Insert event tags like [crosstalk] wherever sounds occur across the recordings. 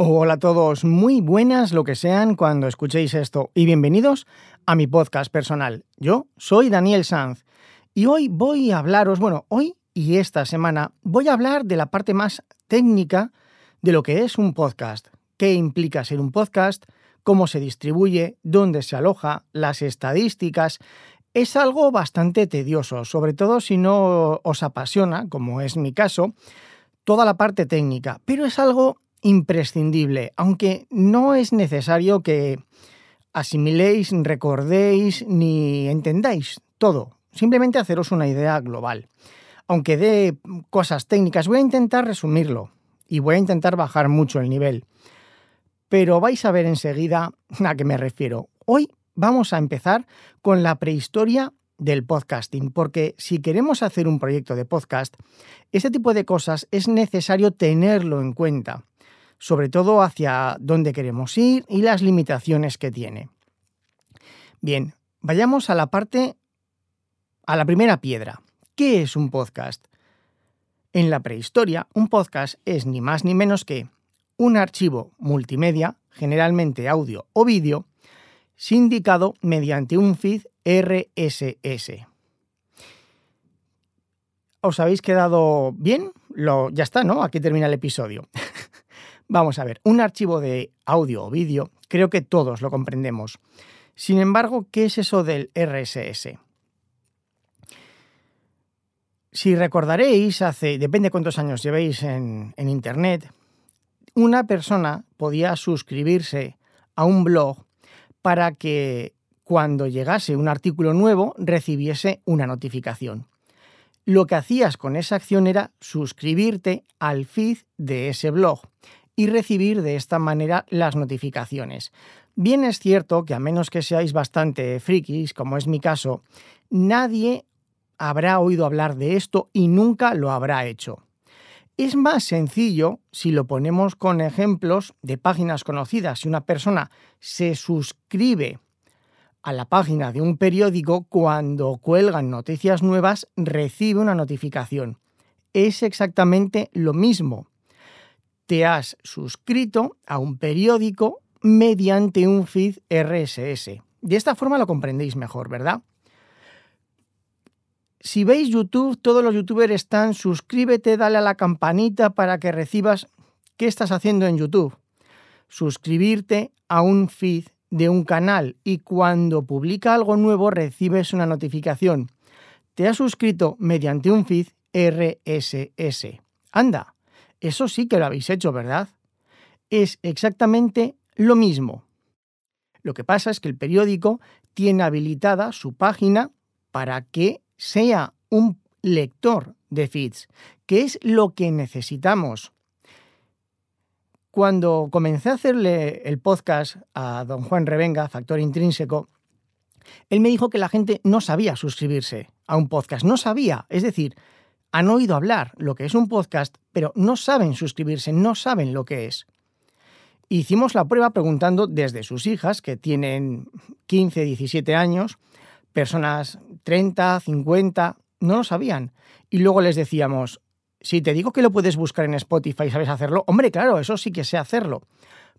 Hola a todos, muy buenas lo que sean cuando escuchéis esto y bienvenidos a mi podcast personal. Yo soy Daniel Sanz y hoy voy a hablaros, bueno, hoy y esta semana voy a hablar de la parte más técnica de lo que es un podcast, qué implica ser un podcast, cómo se distribuye, dónde se aloja, las estadísticas. Es algo bastante tedioso, sobre todo si no os apasiona, como es mi caso, toda la parte técnica, pero es algo imprescindible, aunque no es necesario que asimiléis, recordéis ni entendáis todo, simplemente haceros una idea global. Aunque de cosas técnicas, voy a intentar resumirlo y voy a intentar bajar mucho el nivel. Pero vais a ver enseguida a qué me refiero. Hoy vamos a empezar con la prehistoria del podcasting, porque si queremos hacer un proyecto de podcast, este tipo de cosas es necesario tenerlo en cuenta sobre todo hacia dónde queremos ir y las limitaciones que tiene. Bien, vayamos a la parte, a la primera piedra. ¿Qué es un podcast? En la prehistoria, un podcast es ni más ni menos que un archivo multimedia, generalmente audio o vídeo, sindicado mediante un feed RSS. ¿Os habéis quedado bien? Lo, ya está, ¿no? Aquí termina el episodio. [laughs] Vamos a ver, un archivo de audio o vídeo, creo que todos lo comprendemos. Sin embargo, ¿qué es eso del RSS? Si recordaréis, hace, depende cuántos años llevéis en, en Internet, una persona podía suscribirse a un blog para que cuando llegase un artículo nuevo recibiese una notificación. Lo que hacías con esa acción era suscribirte al feed de ese blog y recibir de esta manera las notificaciones. Bien es cierto que a menos que seáis bastante frikis, como es mi caso, nadie habrá oído hablar de esto y nunca lo habrá hecho. Es más sencillo si lo ponemos con ejemplos de páginas conocidas. Si una persona se suscribe a la página de un periódico, cuando cuelgan noticias nuevas, recibe una notificación. Es exactamente lo mismo te has suscrito a un periódico mediante un feed RSS. De esta forma lo comprendéis mejor, ¿verdad? Si veis YouTube, todos los youtubers están suscríbete, dale a la campanita para que recibas qué estás haciendo en YouTube. Suscribirte a un feed de un canal y cuando publica algo nuevo recibes una notificación. Te has suscrito mediante un feed RSS. Anda, eso sí que lo habéis hecho, ¿verdad? Es exactamente lo mismo. Lo que pasa es que el periódico tiene habilitada su página para que sea un lector de feeds, que es lo que necesitamos. Cuando comencé a hacerle el podcast a don Juan Revenga, Factor Intrínseco, él me dijo que la gente no sabía suscribirse a un podcast, no sabía. Es decir, han oído hablar lo que es un podcast, pero no saben suscribirse, no saben lo que es. Hicimos la prueba preguntando desde sus hijas, que tienen 15, 17 años, personas 30, 50, no lo sabían. Y luego les decíamos, si te digo que lo puedes buscar en Spotify, ¿sabes hacerlo? Hombre, claro, eso sí que sé hacerlo,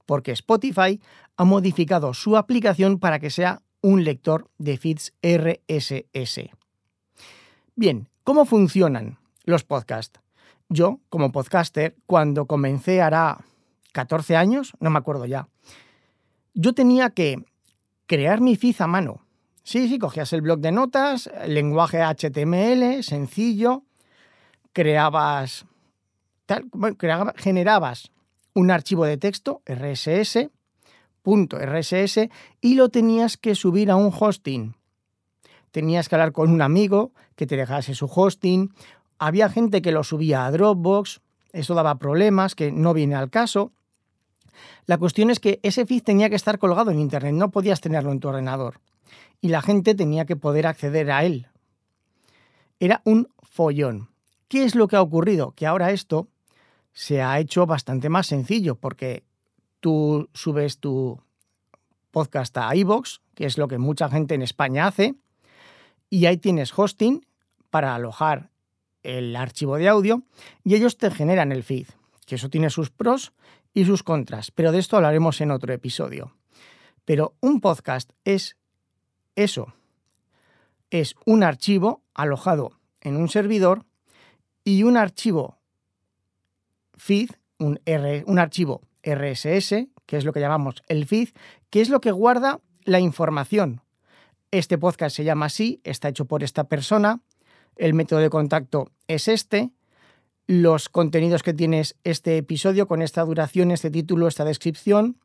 porque Spotify ha modificado su aplicación para que sea un lector de feeds RSS. Bien, ¿cómo funcionan? los podcasts. Yo, como podcaster, cuando comencé hará 14 años, no me acuerdo ya, yo tenía que crear mi feed a mano. Sí, sí, cogías el blog de notas, lenguaje HTML, sencillo, creabas, generabas un archivo de texto, RSS, .rss, y lo tenías que subir a un hosting. Tenías que hablar con un amigo que te dejase su hosting había gente que lo subía a Dropbox, eso daba problemas, que no viene al caso. La cuestión es que ese feed tenía que estar colgado en Internet, no podías tenerlo en tu ordenador. Y la gente tenía que poder acceder a él. Era un follón. ¿Qué es lo que ha ocurrido? Que ahora esto se ha hecho bastante más sencillo porque tú subes tu podcast a iVoox, que es lo que mucha gente en España hace, y ahí tienes hosting para alojar el archivo de audio y ellos te generan el feed. que eso tiene sus pros y sus contras, pero de esto hablaremos en otro episodio. Pero un podcast es eso, es un archivo alojado en un servidor y un archivo feed, un, R, un archivo RSS, que es lo que llamamos el feed, que es lo que guarda la información. Este podcast se llama así, está hecho por esta persona, el método de contacto es este, los contenidos que tienes este episodio con esta duración, este título, esta descripción,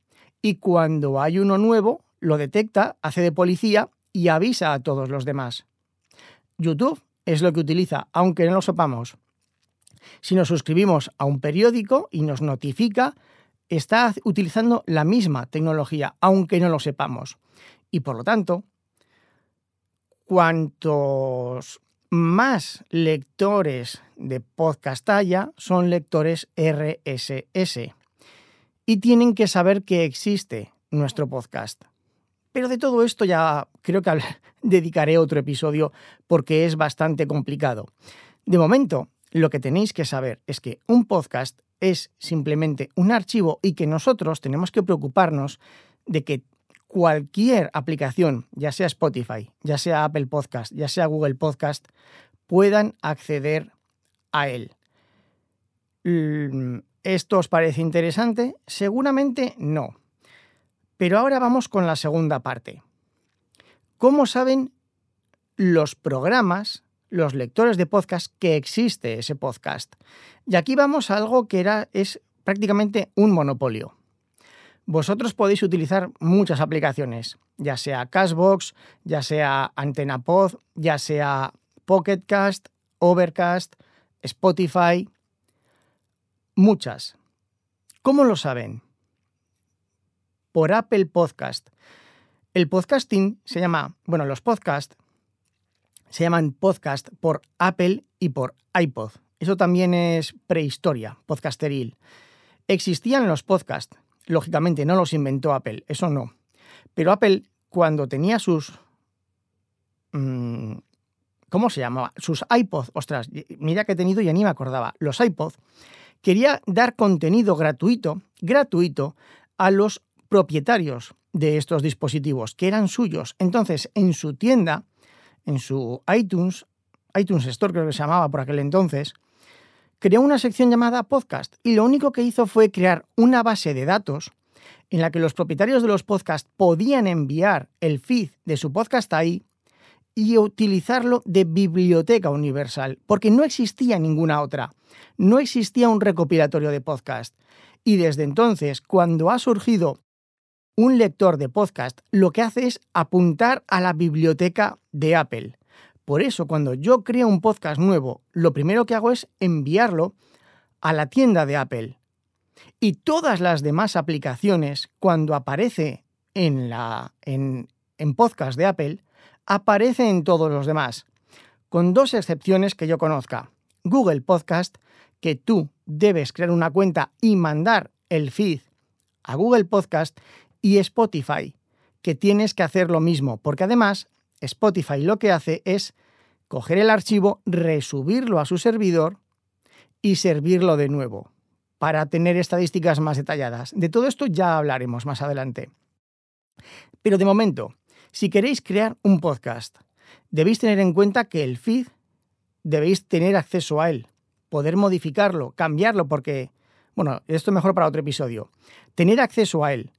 y cuando hay uno nuevo, lo detecta, hace de policía y avisa a todos los demás. YouTube es lo que utiliza, aunque no lo sepamos. Si nos suscribimos a un periódico y nos notifica, está utilizando la misma tecnología, aunque no lo sepamos. Y por lo tanto, cuantos más lectores de podcast haya, son lectores RSS. Y tienen que saber que existe nuestro podcast. Pero de todo esto ya creo que [laughs] dedicaré otro episodio porque es bastante complicado. De momento, lo que tenéis que saber es que un podcast es simplemente un archivo y que nosotros tenemos que preocuparnos de que cualquier aplicación, ya sea Spotify, ya sea Apple Podcast, ya sea Google Podcast, puedan acceder a él. Mm, ¿Esto os parece interesante? Seguramente no. Pero ahora vamos con la segunda parte. ¿Cómo saben los programas, los lectores de podcast que existe ese podcast? Y aquí vamos a algo que era, es prácticamente un monopolio. Vosotros podéis utilizar muchas aplicaciones, ya sea Cashbox, ya sea AntenaPod, ya sea Pocketcast, Overcast, Spotify, muchas. ¿Cómo lo saben? por Apple Podcast. El podcasting se llama, bueno, los podcasts se llaman podcast por Apple y por iPod. Eso también es prehistoria, podcasteril. Existían los podcasts, lógicamente no los inventó Apple, eso no. Pero Apple, cuando tenía sus... Mm, ¿Cómo se llamaba? Sus iPod, ostras, mira que he tenido y ni me acordaba. Los iPod, quería dar contenido gratuito, gratuito, a los propietarios de estos dispositivos, que eran suyos. Entonces, en su tienda, en su iTunes, iTunes Store creo que se llamaba por aquel entonces, creó una sección llamada podcast y lo único que hizo fue crear una base de datos en la que los propietarios de los podcasts podían enviar el feed de su podcast ahí y utilizarlo de biblioteca universal, porque no existía ninguna otra. No existía un recopilatorio de podcast. Y desde entonces, cuando ha surgido un lector de podcast lo que hace es apuntar a la biblioteca de Apple. Por eso, cuando yo creo un podcast nuevo, lo primero que hago es enviarlo a la tienda de Apple. Y todas las demás aplicaciones, cuando aparece en, la, en, en podcast de Apple, aparece en todos los demás, con dos excepciones que yo conozca. Google Podcast, que tú debes crear una cuenta y mandar el feed a Google Podcast, y Spotify, que tienes que hacer lo mismo, porque además Spotify lo que hace es coger el archivo, resubirlo a su servidor y servirlo de nuevo, para tener estadísticas más detalladas. De todo esto ya hablaremos más adelante. Pero de momento, si queréis crear un podcast, debéis tener en cuenta que el feed debéis tener acceso a él, poder modificarlo, cambiarlo, porque, bueno, esto es mejor para otro episodio. Tener acceso a él,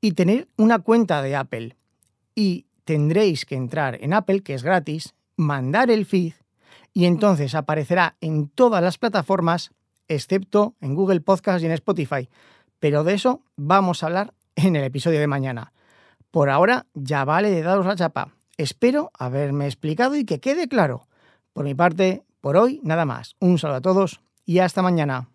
y tener una cuenta de Apple. Y tendréis que entrar en Apple, que es gratis, mandar el feed y entonces aparecerá en todas las plataformas, excepto en Google Podcast y en Spotify. Pero de eso vamos a hablar en el episodio de mañana. Por ahora ya vale de daros la chapa. Espero haberme explicado y que quede claro. Por mi parte, por hoy nada más. Un saludo a todos y hasta mañana.